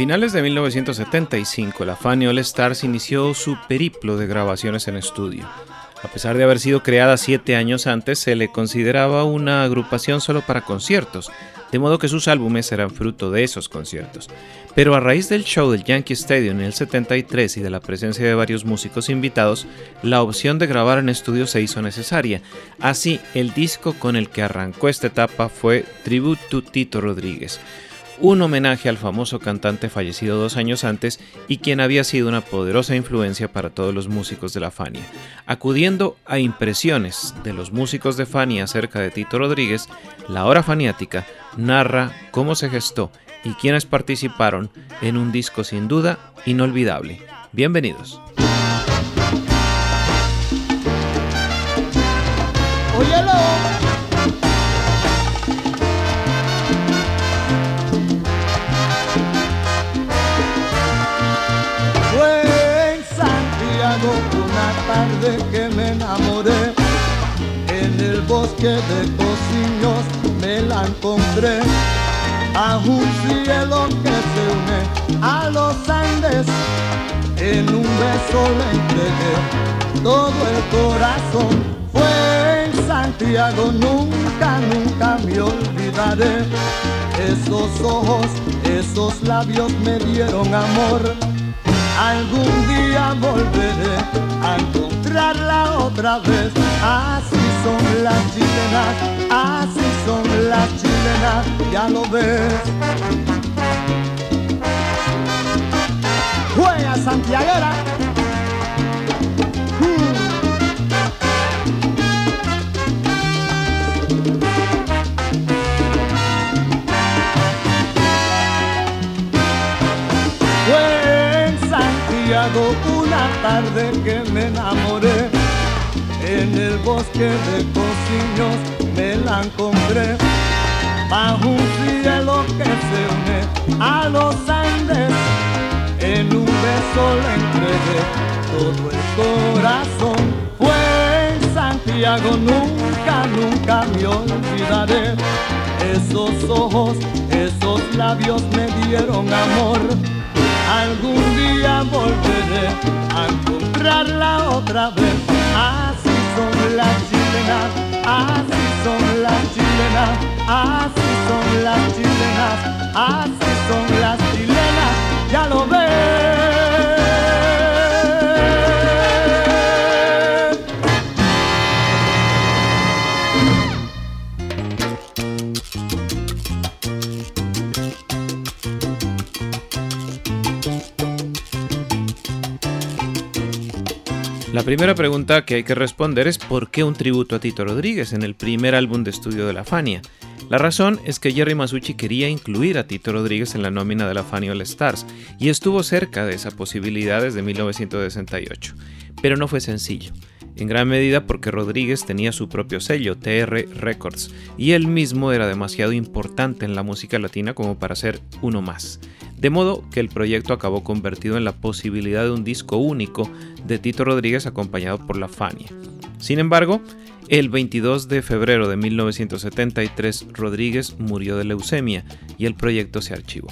Finales de 1975, la Fania All Stars inició su periplo de grabaciones en estudio. A pesar de haber sido creada siete años antes, se le consideraba una agrupación solo para conciertos, de modo que sus álbumes eran fruto de esos conciertos. Pero a raíz del show del Yankee Stadium en el 73 y de la presencia de varios músicos invitados, la opción de grabar en estudio se hizo necesaria. Así, el disco con el que arrancó esta etapa fue Tribute to Tito Rodríguez, un homenaje al famoso cantante fallecido dos años antes y quien había sido una poderosa influencia para todos los músicos de la Fania. Acudiendo a impresiones de los músicos de Fania acerca de Tito Rodríguez, la hora faniática narra cómo se gestó y quienes participaron en un disco sin duda inolvidable. Bienvenidos. Bosque de Cociños me la encontré. A un cielo que se une a los Andes. En un beso le entregué todo el corazón. Fue en Santiago, nunca, nunca me olvidaré. Esos ojos, esos labios me dieron amor. Algún día volveré a otra vez. Así son las chilenas, así son las chilenas, ya lo ves. Juega Santiaguera. Una tarde que me enamoré. En el bosque de Cociños me la encontré. Bajo un cielo que se une a los Andes. En un beso le entregué todo el corazón. Fue en Santiago, nunca, nunca me olvidaré. Esos ojos, esos labios me dieron amor. Algún día volveré a encontrarla otra vez. Las chilenas, así son las chilenas, así son las chilenas, así son las chilenas, ya lo ves. La primera pregunta que hay que responder es ¿por qué un tributo a Tito Rodríguez en el primer álbum de estudio de la Fania? La razón es que Jerry Masucci quería incluir a Tito Rodríguez en la nómina de la Fania All Stars y estuvo cerca de esa posibilidad desde 1968, pero no fue sencillo. En gran medida porque Rodríguez tenía su propio sello, TR Records, y él mismo era demasiado importante en la música latina como para ser uno más. De modo que el proyecto acabó convertido en la posibilidad de un disco único de Tito Rodríguez acompañado por la Fania. Sin embargo, el 22 de febrero de 1973 Rodríguez murió de leucemia y el proyecto se archivó.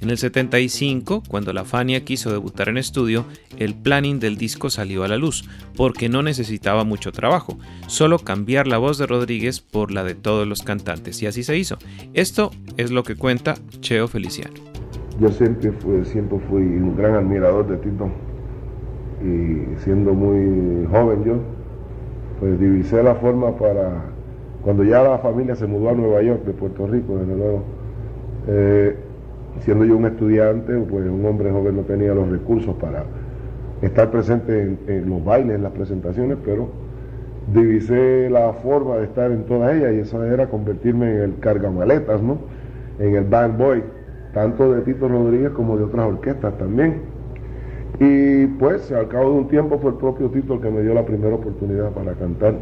En el 75, cuando la Fania quiso debutar en estudio, el planning del disco salió a la luz, porque no necesitaba mucho trabajo, solo cambiar la voz de Rodríguez por la de todos los cantantes, y así se hizo. Esto es lo que cuenta Cheo Feliciano. Yo siempre fui, siempre fui un gran admirador de Tito, y siendo muy joven yo, pues divisé la forma para, cuando ya la familia se mudó a Nueva York, de Puerto Rico, desde luego, eh, siendo yo un estudiante, pues un hombre joven no tenía los recursos para estar presente en, los bailes, en las presentaciones, pero divisé la forma de estar en todas ellas y esa era convertirme en el cargamaletas, ¿no? En el band boy, tanto de Tito Rodríguez como de otras orquestas también. Y pues al cabo de un tiempo fue el propio Tito el que me dio la primera oportunidad para cantar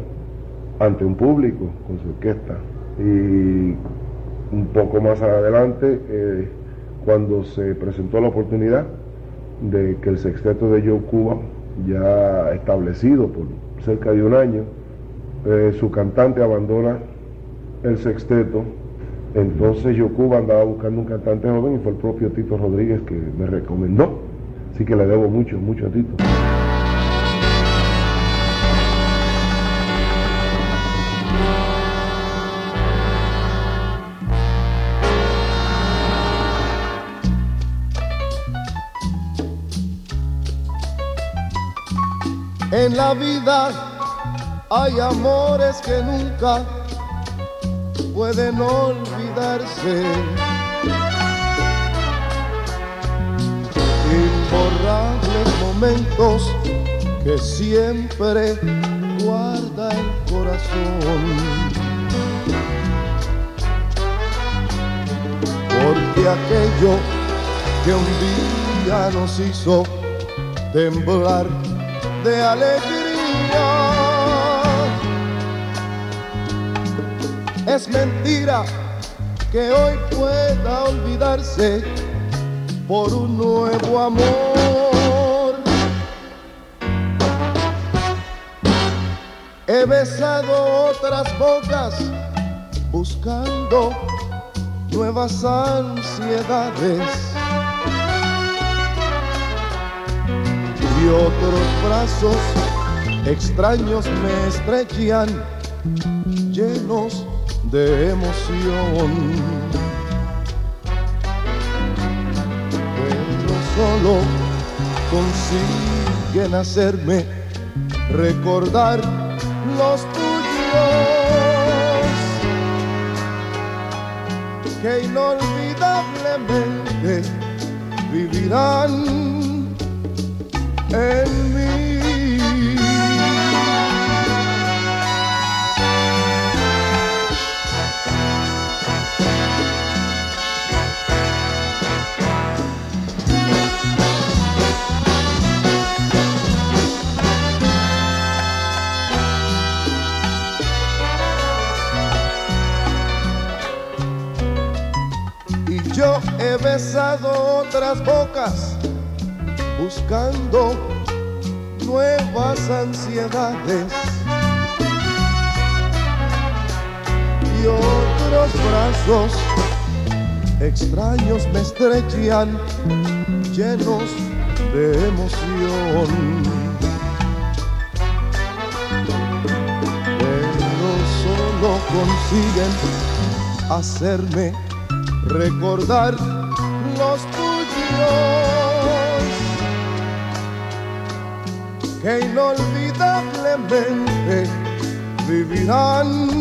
ante un público con su orquesta. Y un poco más adelante, eh, cuando se presentó la oportunidad de que el sexteto de Joe Cuba, ya establecido por cerca de un año, eh, su cantante abandona el sexteto. Entonces Joe Cuba andaba buscando un cantante joven y fue el propio Tito Rodríguez que me recomendó. Así que le debo mucho, mucho a Tito. En la vida hay amores que nunca pueden olvidarse. Imborrables momentos que siempre guarda el corazón. Porque aquello que un día nos hizo temblar de alegría. Es mentira que hoy pueda olvidarse por un nuevo amor. He besado otras bocas buscando nuevas ansiedades y otros brazos extraños me estrechan llenos de emoción. Pero solo consiguen hacerme recordar los tuyos que inolvidablemente vivirán en mí. Yo he besado otras bocas buscando nuevas ansiedades y otros brazos extraños me estrechan llenos de emoción. Pero solo consiguen hacerme recordar los tuyos. que inolvidablemente vivirán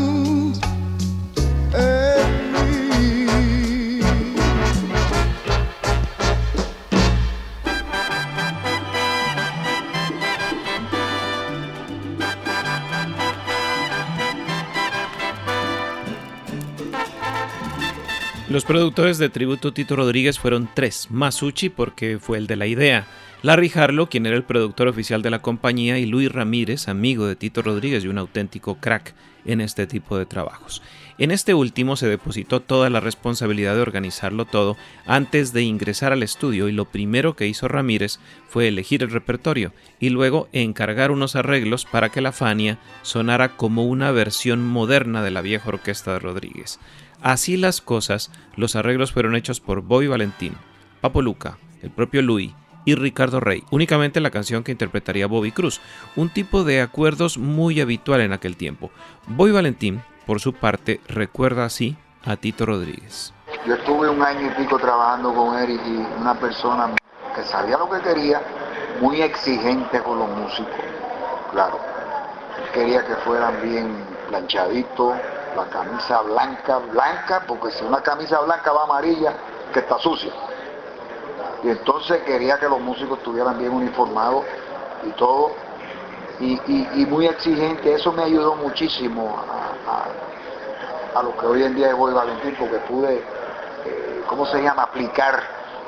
Los productores de tributo Tito Rodríguez fueron tres, Masucci porque fue el de la idea, Larry Harlow, quien era el productor oficial de la compañía, y Luis Ramírez, amigo de Tito Rodríguez y un auténtico crack en este tipo de trabajos. En este último se depositó toda la responsabilidad de organizarlo todo antes de ingresar al estudio y lo primero que hizo Ramírez fue elegir el repertorio y luego encargar unos arreglos para que la Fania sonara como una versión moderna de la vieja orquesta de Rodríguez. Así las cosas, los arreglos fueron hechos por Bobby Valentín, Papo Luca, el propio Louis y Ricardo Rey, únicamente la canción que interpretaría Bobby Cruz, un tipo de acuerdos muy habitual en aquel tiempo. Bobby Valentín, por su parte, recuerda así a Tito Rodríguez. Yo estuve un año y pico trabajando con él y una persona que sabía lo que quería, muy exigente con los músicos, claro. Quería que fueran bien planchaditos, la camisa blanca, blanca, porque si una camisa blanca va amarilla, que está sucia. Y entonces quería que los músicos estuvieran bien uniformados y todo, y, muy exigente. Eso me ayudó muchísimo a, a- lo que hoy en día es Boy Valentín, porque pude, eh, ¿cómo se llama?, aplicar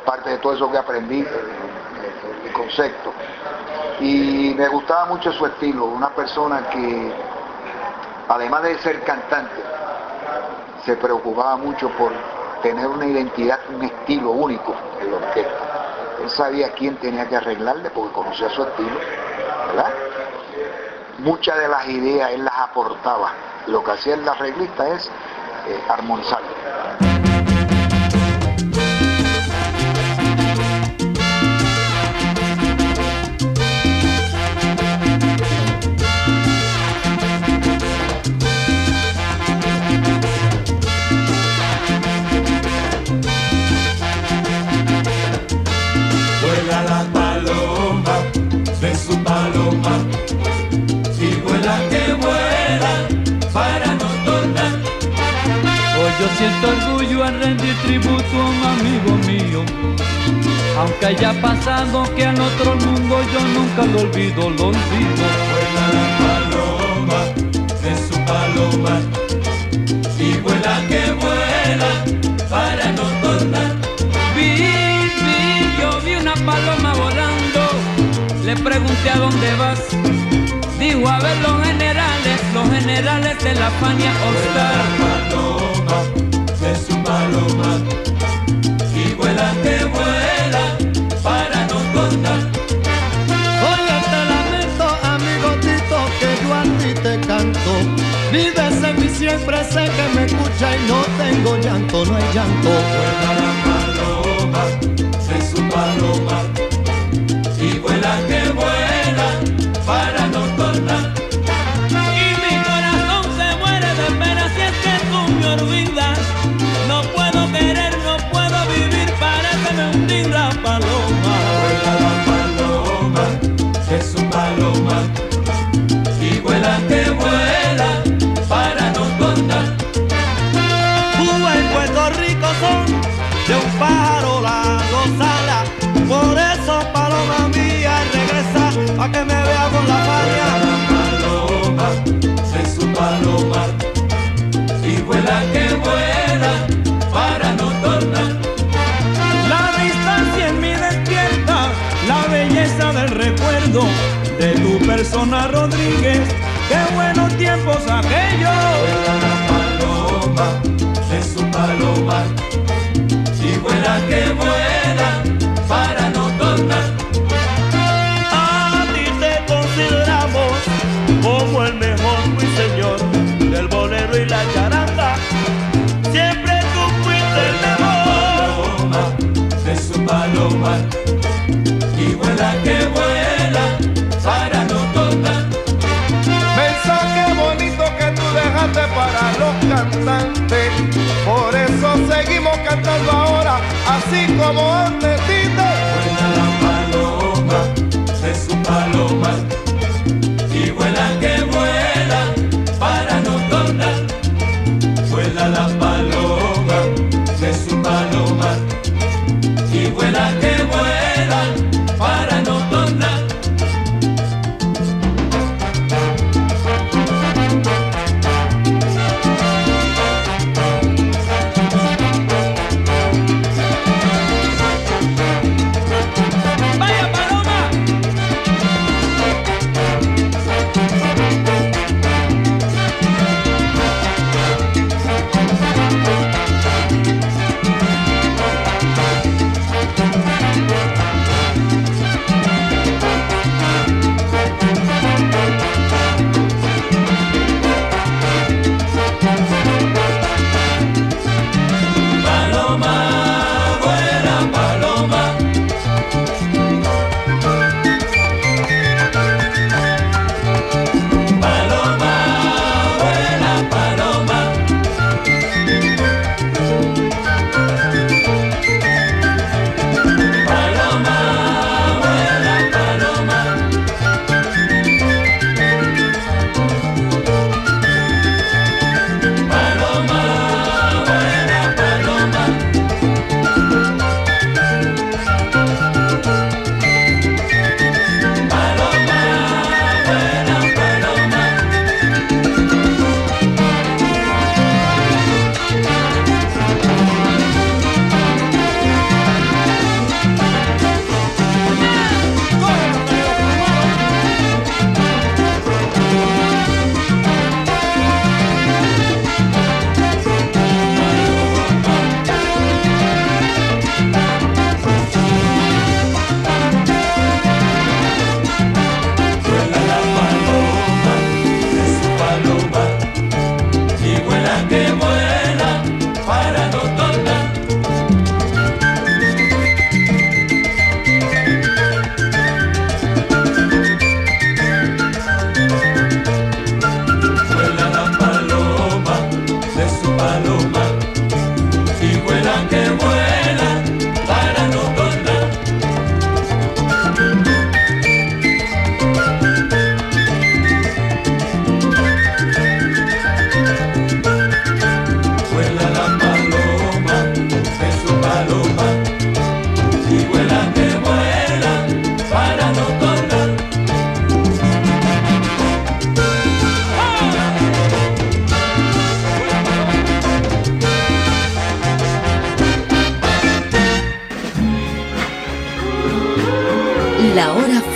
parte de todo eso que aprendí, el- el concepto. Y me gustaba mucho su estilo, una persona que, además de ser cantante, se preocupaba mucho por tener una identidad, un estilo único en la orquesta. Él sabía quién tenía que arreglarle porque conocía su estilo, ¿verdad? Muchas de las ideas él las aportaba. Lo que hacía el arreglista es eh, armonizar. Siento orgullo al rendir tributo a un amigo mío. Aunque haya pasado que al otro mundo yo nunca lo olvido, lo olvido. Vuela la paloma de su paloma y vuela que vuela para no tornar. Vi, vi, yo vi una paloma volando. Le pregunté a dónde vas. Dijo a ver los generales, los generales de la Fania All paloma y vuela que vuela para no tornar. Oye, te lamento, amigo Tito, que yo a ti te canto. Vives en mí siempre, sé que me escucha y no tengo llanto, no hay llanto. Vuela la paloma de su paloma paloma y vuela que vuela para no tornar. Cuba y Puerto Rico son de un pájaro la gozala. Por eso, paloma mía, regresa a que me vea con la la paloma de su paloma y vuela que vuela para no tornar. La distancia en mí despierta la belleza del recuerdo de tu persona, Rodríguez. Qué buenos tiempos aquellos. Vuela la paloma de su paloma y vuela que vuela para no tornar. A ti te consideramos como el mejor ruiseñor del bolero y la charanga. Siempre tú fuiste el mejor. Paloma de su paloma Por eso seguimos cantando ahora, así como antes, Tito. Vuela la paloma de su paloma y vuela que vuela para no tornar. Vuela la paloma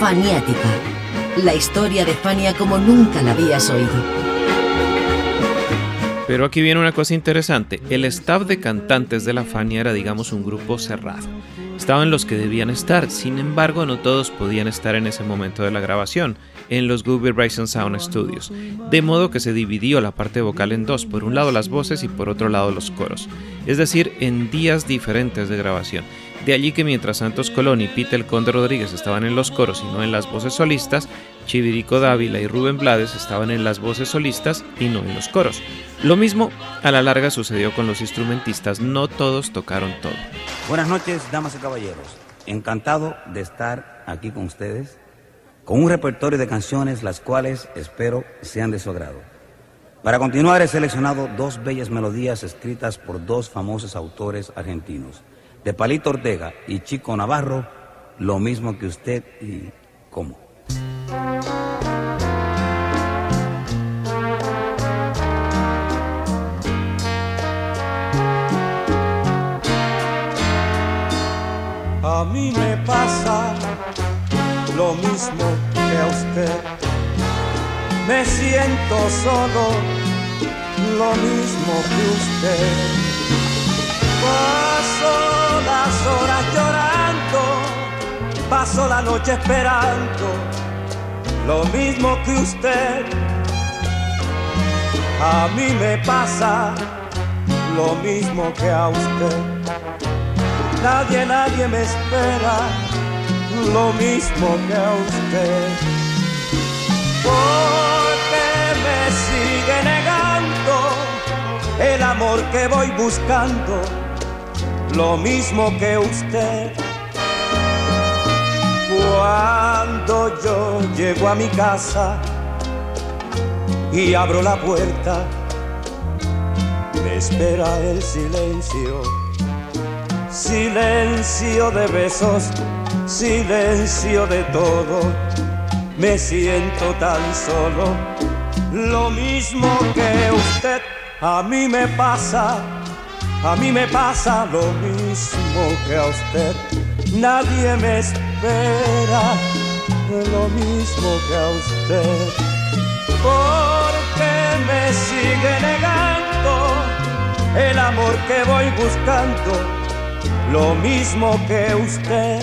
Faniática. La historia de Fania como nunca la habías oído. Pero aquí viene una cosa interesante. El staff de cantantes de la Fania era, digamos, un grupo cerrado. Estaban los que debían estar, sin embargo, no todos podían estar en ese momento de la grabación en los Google Bryson Sound Studios, de modo que se dividió la parte vocal en dos, por un lado las voces y por otro lado los coros, es decir, en días diferentes de grabación. De allí que mientras Santos Colón y Peter Conde Rodríguez estaban en los coros y no en las voces solistas, Chivirico Dávila y Rubén Blades estaban en las voces solistas y no en los coros. Lo mismo a la larga sucedió con los instrumentistas, no todos tocaron todo. Buenas noches, damas y caballeros. Encantado de estar aquí con ustedes con un repertorio de canciones las cuales espero sean de su agrado. Para continuar he seleccionado dos bellas melodías escritas por dos famosos autores argentinos, de Palito Ortega y Chico Navarro, lo mismo que usted y cómo. A mí me pasa lo mismo que a usted. Me siento solo, lo mismo que usted. Paso las horas llorando, paso la noche esperando, lo mismo que usted. A mí me pasa lo mismo que a usted. Nadie, nadie me espera lo mismo que a usted. Porque me sigue negando el amor que voy buscando, lo mismo que usted. Cuando yo llego a mi casa y abro la puerta, me espera el silencio, silencio de besos silencio de todo, me siento tan solo. Lo mismo que usted, a mí me pasa, a mí me pasa lo mismo que a usted. Nadie me espera, lo mismo que a usted. Porque me sigue negando el amor que voy buscando, lo mismo que usted.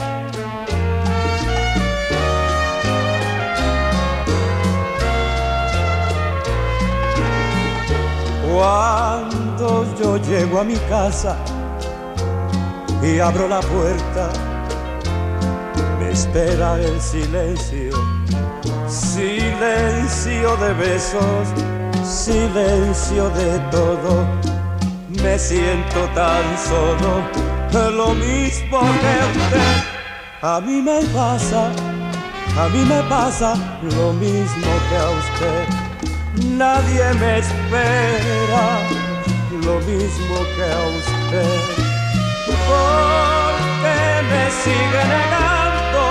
Cuando yo llego a mi casa y abro la puerta, me espera el silencio, silencio de besos, silencio de todo. Me siento tan solo, lo mismo que usted. A mí me pasa, a mí me pasa lo mismo que a usted nadie me espera lo mismo que a usted, porque me sigue negando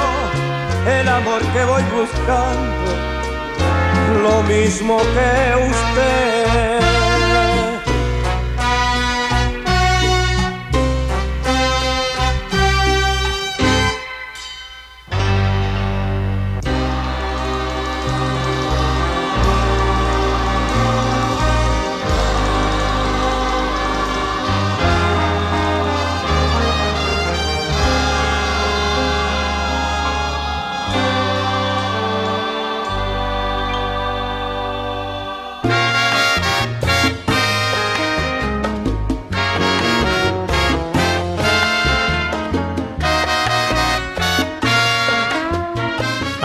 el amor que voy buscando, lo mismo que usted.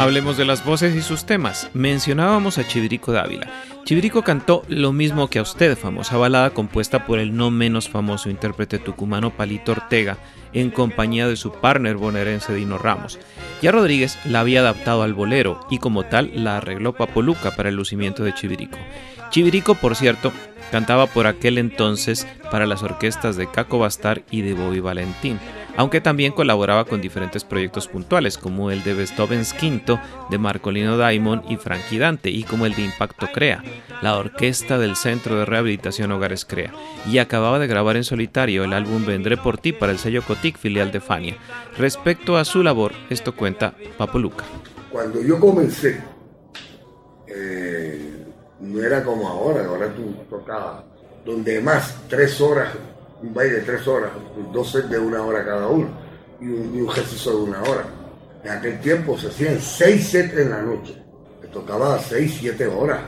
Hablemos de las voces y sus temas. Mencionábamos a Chivirico Dávila. Chivirico cantó Lo mismo que a usted, famosa balada compuesta por el no menos famoso intérprete tucumano Palito Ortega, en compañía de su partner bonaerense Dino Ramos. Ya Rodríguez la había adaptado al bolero y como tal la arregló Papoluca para el lucimiento de Chivirico. Chivirico, por cierto, cantaba por aquel entonces para las orquestas de Caco Bastar y de Bobby Valentín aunque también colaboraba con diferentes proyectos puntuales, como el de Beethoven's Quinto de Marcolino Daimon y Frankie Dante, y como el de Impacto Crea, la orquesta del Centro de Rehabilitación Hogares Crea, y acababa de grabar en solitario el álbum Vendré por ti para el sello Cotic, filial de Fania. Respecto a su labor, esto cuenta Papo Luca. cuando yo comencé, eh, no era como ahora, ahora tú tocabas donde más, tres horas, un baile de tres horas, dos sets de una hora cada uno y un, ejercicio de una hora. En aquel tiempo se hacían seis sets en la noche, tocaba seis, siete horas.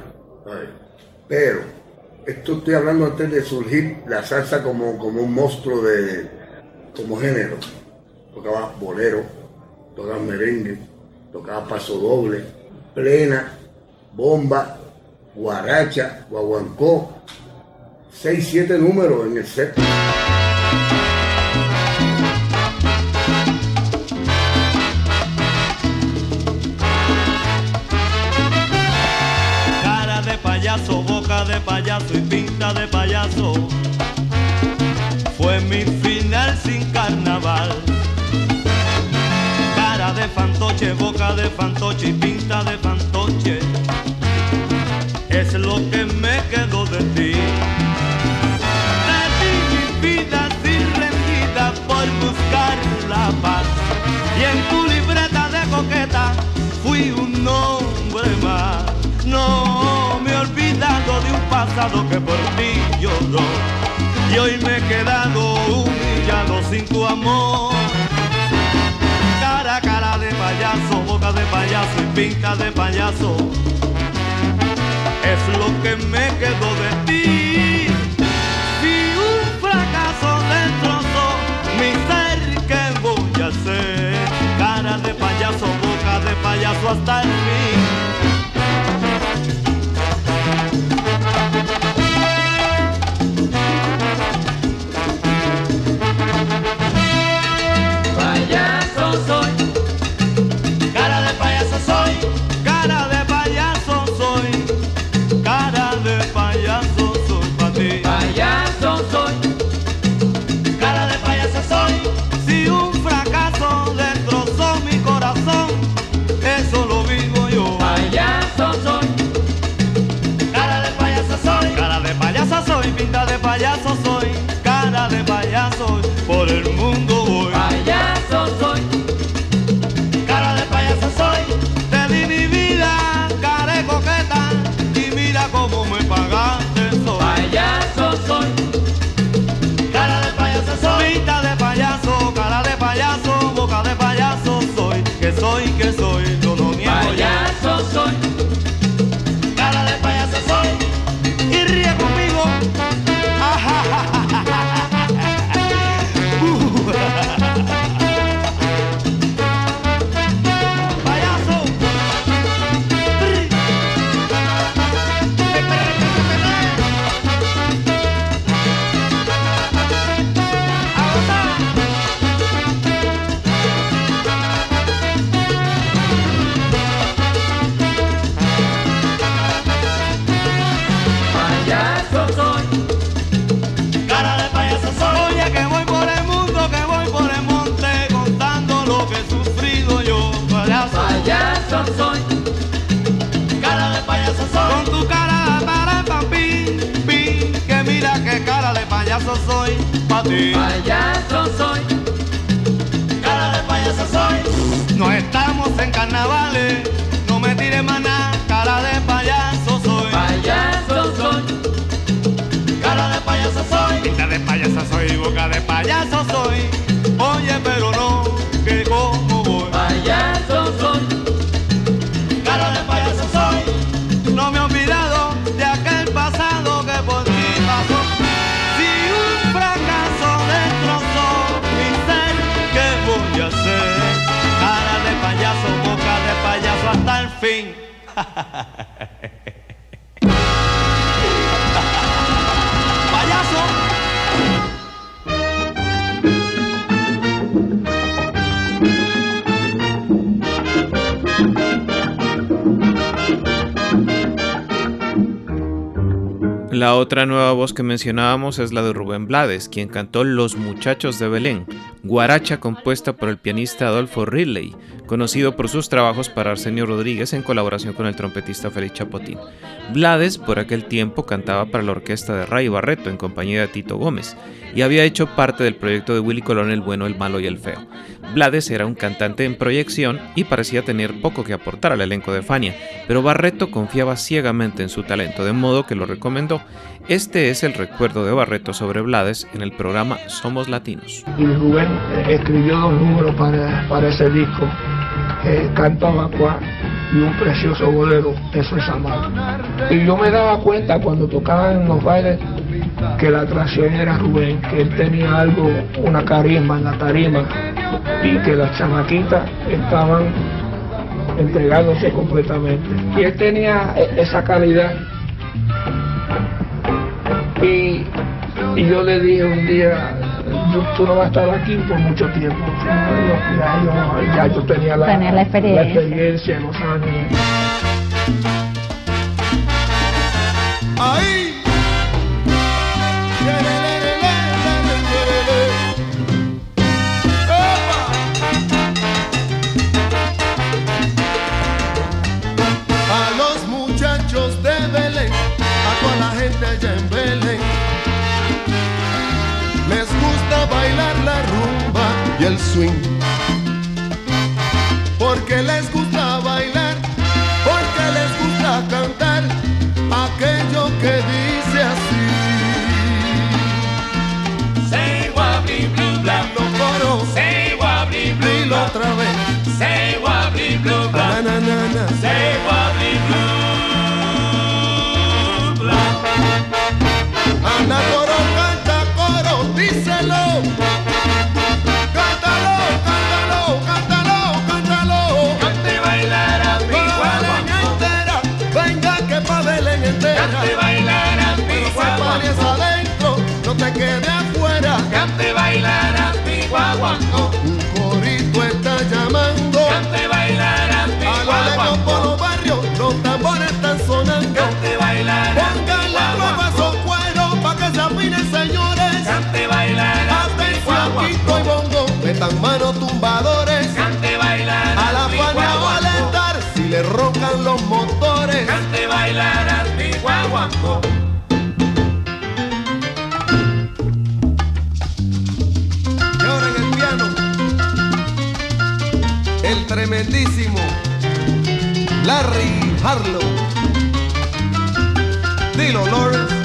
Pero, esto estoy hablando antes de surgir la salsa como, como un monstruo de, como género. Tocaba bolero, tocaba merengue, tocaba paso doble, plena, bomba, guaracha, guaguancó, seis, siete números en el set. Cara de payaso, boca de payaso y pinta de payaso. Fue mi final sin carnaval. Cara de fantoche, boca de fantoche y pinta de fantoche. Pasado que por ti lloró. Y hoy me he quedado humillado sin tu amor. Cara, cara de payaso, boca de payaso y pinta de payaso. Es lo que me quedó de ti. Si un fracaso destrozó mi ser, ¿qué voy a hacer? Cara de payaso, boca de payaso hasta el fin. Pinta ti. Payaso soy, cara de payaso soy. No estamos en carnavales, no me tires maná, cara de payaso soy. Payaso soy. Cara de payaso soy, pinta de payaso soy, boca de payaso soy. Oye, pero no, La otra nueva voz que mencionábamos es la de Rubén Blades, quien cantó Los Muchachos de Belén, guaracha compuesta por el pianista Adolfo Ridley, conocido por sus trabajos para Arsenio Rodríguez en colaboración con el trompetista Félix Chapotín. Blades por aquel tiempo cantaba para la orquesta de Ray Barreto en compañía de Tito Gómez y había hecho parte del proyecto de Willy Colón El Bueno, el Malo y el Feo. Blades era un cantante en proyección y parecía tener poco que aportar al elenco de Fania, pero Barreto confiaba ciegamente en su talento, de modo que lo recomendó. Este es el recuerdo de Barreto sobre Blades en el programa Somos Latinos. Escribió dos números para, para ese disco, eh, Canto y un precioso bolero, Eso es amar. Y yo me daba cuenta cuando tocaban en los bailes que la atracción era Rubén, que él tenía algo, una carisma en la tarima y que las chamaquitas estaban entregándose completamente. Y él tenía e- esa calidad. Y, y yo le dije un día, "Tú- no vas a estar aquí por mucho tiempo. Ya yo, ya yo tenía la, Tenía la experiencia. experiencia, los años. Ahí. Swing. Porque les gusta bailar, porque les gusta cantar aquello que dice así. Say wobbly blue. Lo coro, Say wobbly blue otra vez. Say wobbly blue black. Na, na, na, na. Say metan manos tumbadores. Cante bailar A la mi Fania va a guagua. alentar si le roncan los motores. Cante bailar a mi guagua. Y ahora en el piano, el tremendísimo Larry Harlow. Dilo, Lawrence.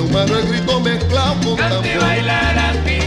Humano el grito mezclado con tambor. bailarás mi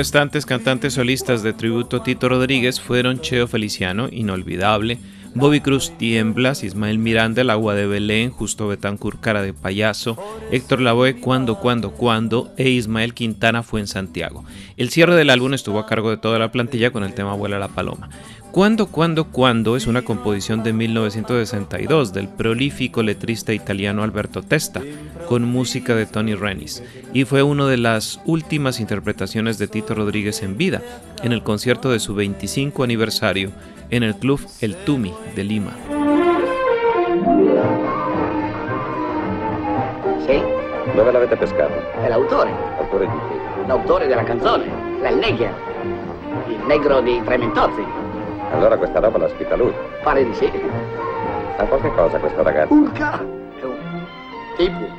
restantes cantantes solistas de tributo Tito Rodríguez fueron Cheo Feliciano, inolvidable, Bobby Cruz Tiemblas, Ismael Miranda, El Agua de Belén, Justo Betancourt Cara de Payaso, Héctor Lavoe Cuando, Cuando, Cuando e Ismael Quintana fue en Santiago. El cierre del álbum estuvo a cargo de toda la plantilla con el tema Vuela la Paloma. Cuando, Cuando, Cuando es una composición de 1962 del prolífico letrista italiano Alberto Testa, con música de Tony Renis, y fue una de las últimas interpretaciones de Tito Rodríguez en vida, en el concierto de su 25 aniversario en el club El Tumi de Lima. Sì? Dove l'avete pescato? È l'autore, Autore di che? l'autore della canzone, il Neger, il negro di Trementozzi. Allora questa roba la spita lui. Pare di sì. Ha qualche cosa questo ragazzo? È un tipo.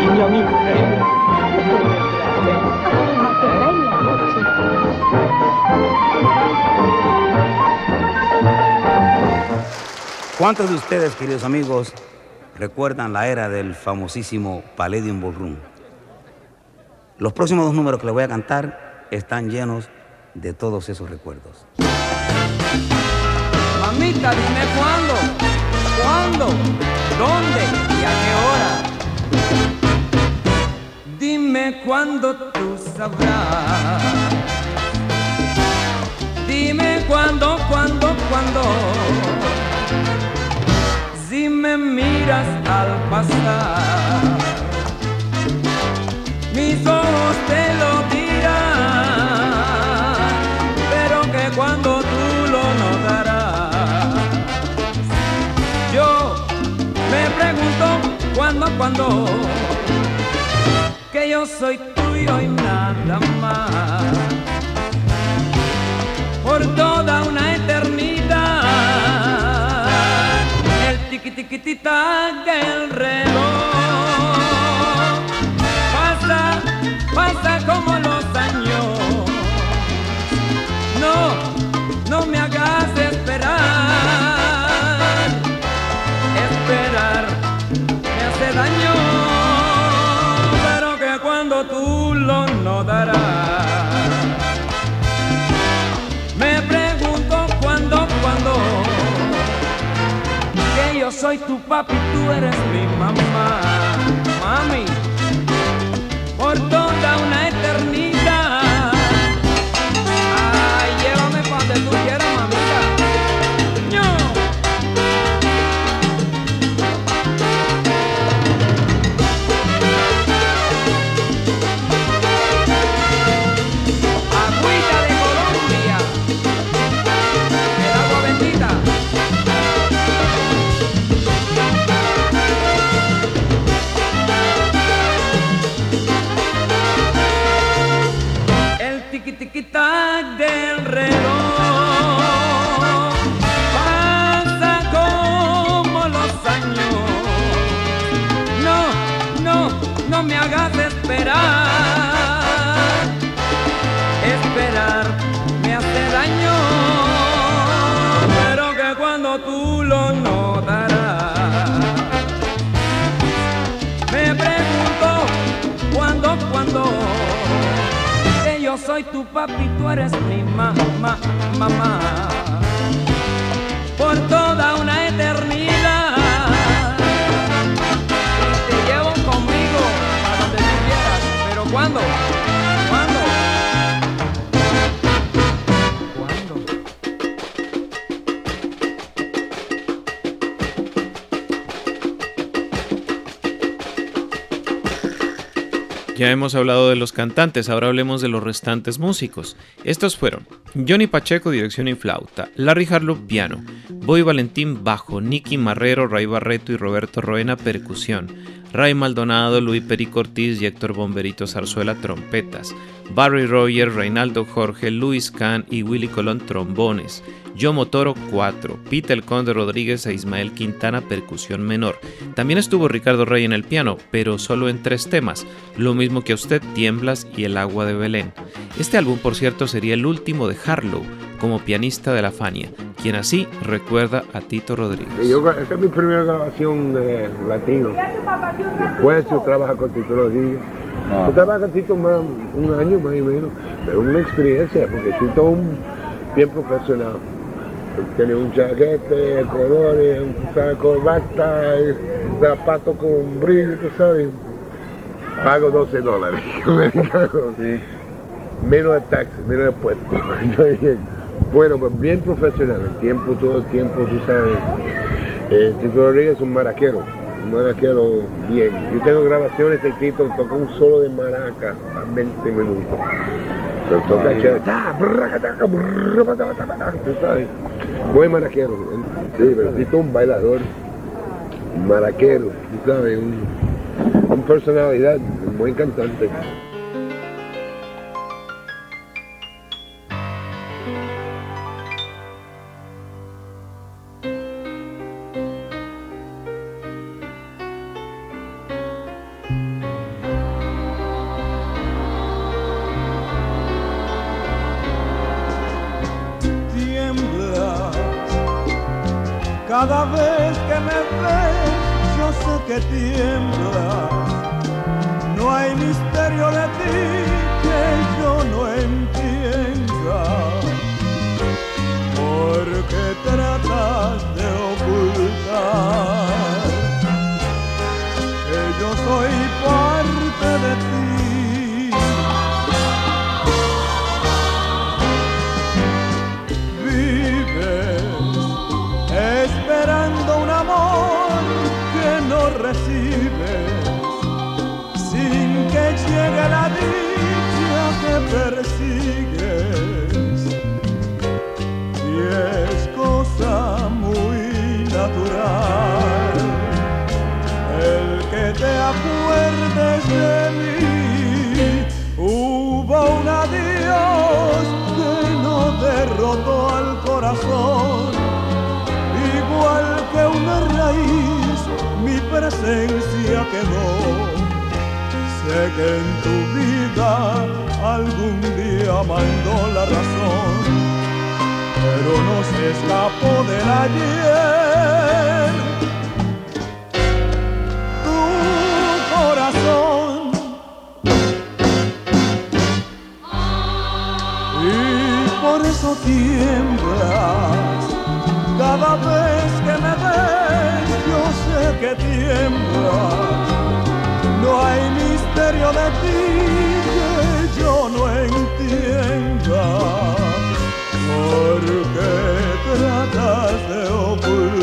Il mio amico ¿Cuántos de ustedes, queridos amigos, recuerdan la era del famosísimo Palladium Ballroom? Los próximos dos números que les voy a cantar están llenos de todos esos recuerdos. Mamita, dime cuándo, cuándo, dónde y a qué hora. Dime cuándo tú sabrás. Dime cuándo, cuándo, cuándo. Si me miras al pasar, mis ojos te lo dirán, pero que cuando tú lo notarás. Yo me pregunto cuándo, cuándo, que yo soy tuyo y nada más. Por toda una eternidad, el tiqui tiqui tac del reloj pasa como los años. No, no me hagas esperar. Esperar me hace daño, pero que cuando tú lo notarás. Me pregunto cuándo, cuándo, que yo soy tu papi, tú eres mi mamá, mami, tu papi, tú eres mi mamá, mamá, Ya hemos hablado de los cantantes, ahora hablemos de los restantes músicos. Estos fueron Johnny Pacheco, dirección y flauta, Larry Harlow, piano, Boy Valentín, bajo, Nicky Marrero, Ray Barreto y Roberto Roena, percusión, Ray Maldonado, Luis Perico Ortiz y Héctor Bomberito Zarzuela, trompetas, Barry Roger, Reinaldo Jorge, Luis Kahn y Willy Colón, trombones, Yo Motoro 4, Peter El Conde Rodríguez e Ismael Quintana percusión menor. También estuvo Ricardo Rey en el piano, pero solo en tres temas, lo mismo que usted, Tiemblas y El agua de Belén. Este álbum, por cierto, sería el último de Harlow como pianista de la Fania, quien así recuerda a Tito Rodríguez. Yo, esta es mi primera grabación de latino. Después yo trabajo con Tito Rodríguez. Yo trabajo con Tito más, un año más o menos, pero una experiencia, porque Tito es un bien profesional. Tiene un chaquete, colores, una corbata, zapato con brillo, tú sabes. Pago 12 dólares. Menos de taxi, menos de puesto. bueno, pues bien profesional, el tiempo, todo el tiempo, tú sabes. Eh, Tito Rodríguez es un maraquero, un maraquero bien. Yo tengo grabaciones de Tito, toca un solo de maraca a 20 minutos. Pero toca chévere. Tú sabes. Buen maraquero. Sí, pero un bailador, maraquero, tú sabes, un, un personalidad, un buen cantante. Cada vez que me ves, yo sé que tiemblas. No hay misterio de ti mi presencia quedó sé que en tu vida algún día mandó la razón pero no se escapó del ayer tu corazón y por eso tiemblas. Cada vez que me ves, que tiemblas. No hay misterio de ti que yo no entienda. Porque tratas de ocultar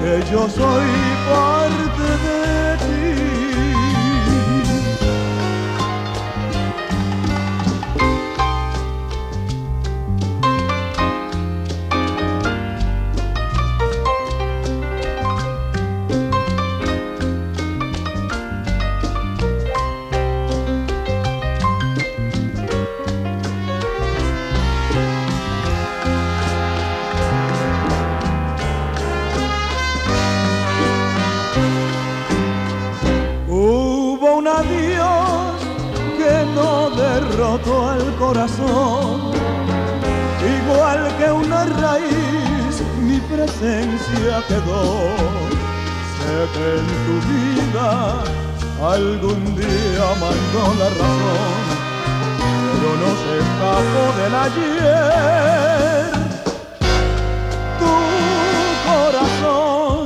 que yo soy parte igual que una raíz mi presencia quedó. Sé que en tu vida algún día mandó la razón, pero no se escapó del ayer. Tu corazón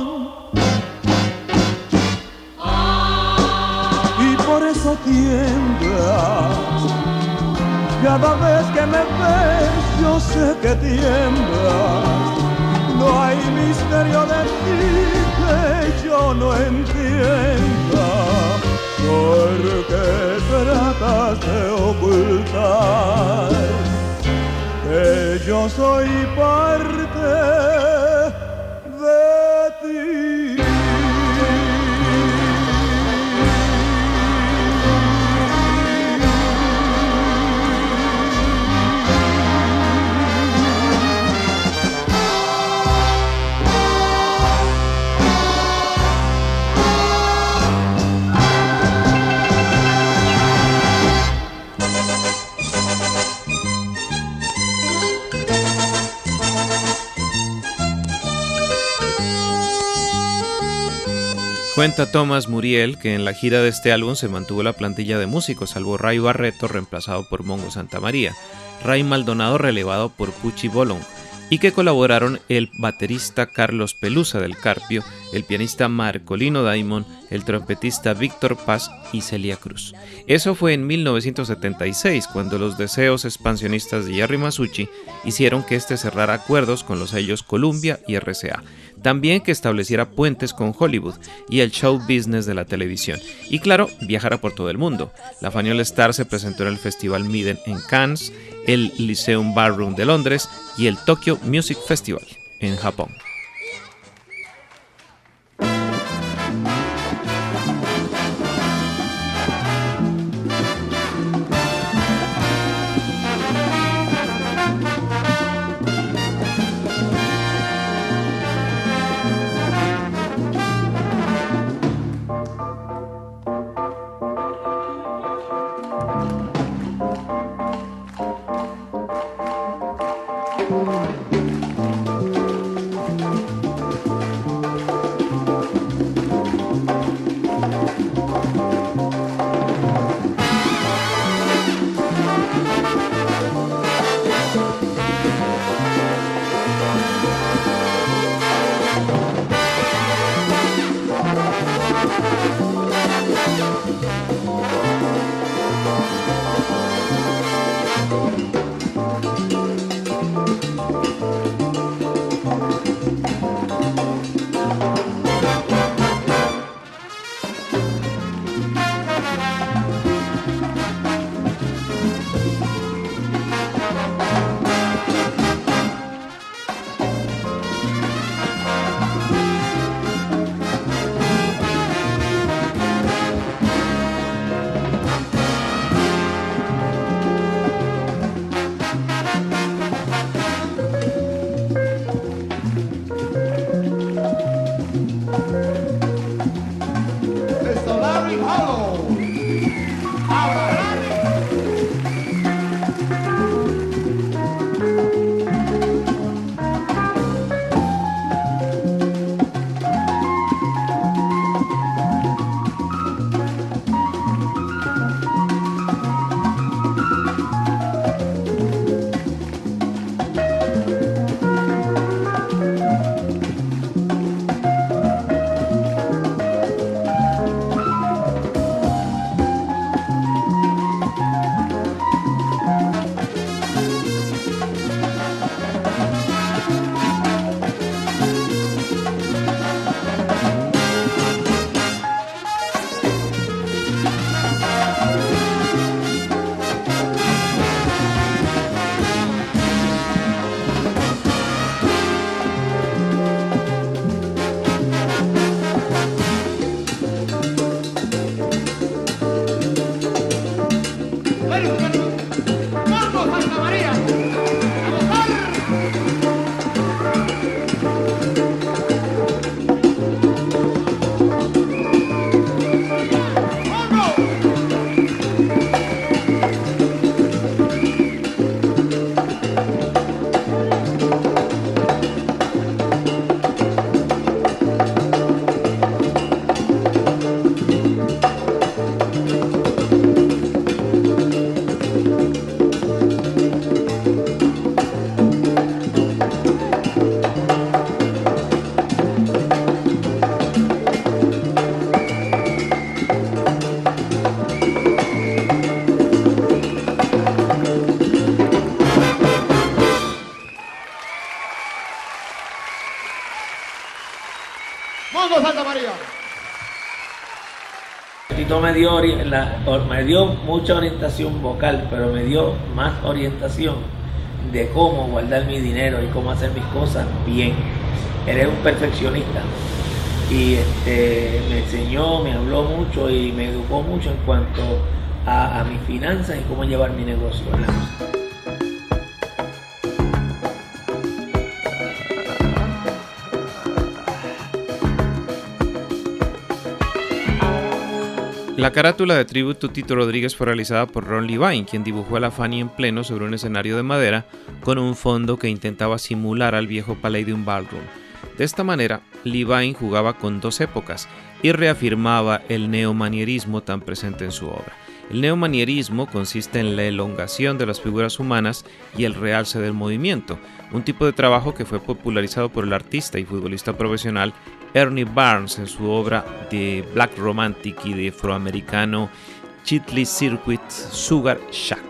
y por eso tiemblas. Cada vez que me ves yo sé que tiemblas. No hay misterio de ti que yo no entienda. Porque tratas de ocultar que yo soy para Cuenta Thomas Muriel que en la gira de este álbum se mantuvo la plantilla de músicos, salvo Ray Barreto reemplazado por Mongo Santamaría, Ray Maldonado relevado por Pucci Bolon, y que colaboraron el baterista Carlos Pelusa del Carpio, el pianista Marcolino Daimon, el trompetista Víctor Paz y Celia Cruz. Eso fue en 1976, cuando los deseos expansionistas de Jerry Masucci hicieron que este cerrara acuerdos con los sellos Columbia y RCA también que estableciera puentes con Hollywood y el show business de la televisión. Y claro, viajara por todo el mundo. La Faniol Star se presentó en el Festival Miden en Cannes, el Lyceum Ballroom de Londres y el Tokyo Music Festival en Japón. Me dio, me dio mucha orientación vocal, pero me dio más orientación de cómo guardar mi dinero y cómo hacer mis cosas bien. Eres un perfeccionista. Y este, me enseñó, me habló mucho y me educó mucho en cuanto a, a mis finanzas y cómo llevar mi negocio. La carátula de tributo Tito Rodríguez fue realizada por Ron Levine, quien dibujó a la Fanny en pleno sobre un escenario de madera con un fondo que intentaba simular al viejo Palladium Ballroom. De esta manera, Levine jugaba con dos épocas y reafirmaba el neomanierismo tan presente en su obra. El neomanierismo consiste en la elongación de las figuras humanas y el realce del movimiento, un tipo de trabajo que fue popularizado por el artista y futbolista profesional Ernie Barnes en su obra de Black Romantic y de afroamericano Chitley Circuit Sugar Shack,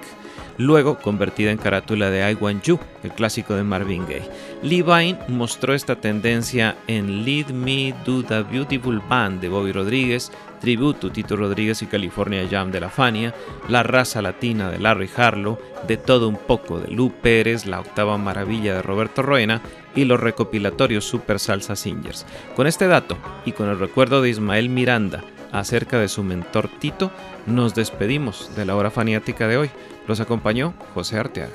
luego convertida en carátula de I Want You, el clásico de Marvin Gaye. Levine mostró esta tendencia en Lead Me Do the Beautiful Band de Bobby Rodríguez, Tributo Tito Rodríguez y California Jam de la Fania, La Raza Latina de Larry Harlow, De Todo Un Poco de Lou Pérez, La Octava Maravilla de Roberto Roena y los recopilatorios Super Salsa Singers. Con este dato y con el recuerdo de Ismael Miranda acerca de su mentor Tito, nos despedimos de la hora faniática de hoy. Los acompañó José Arteaga.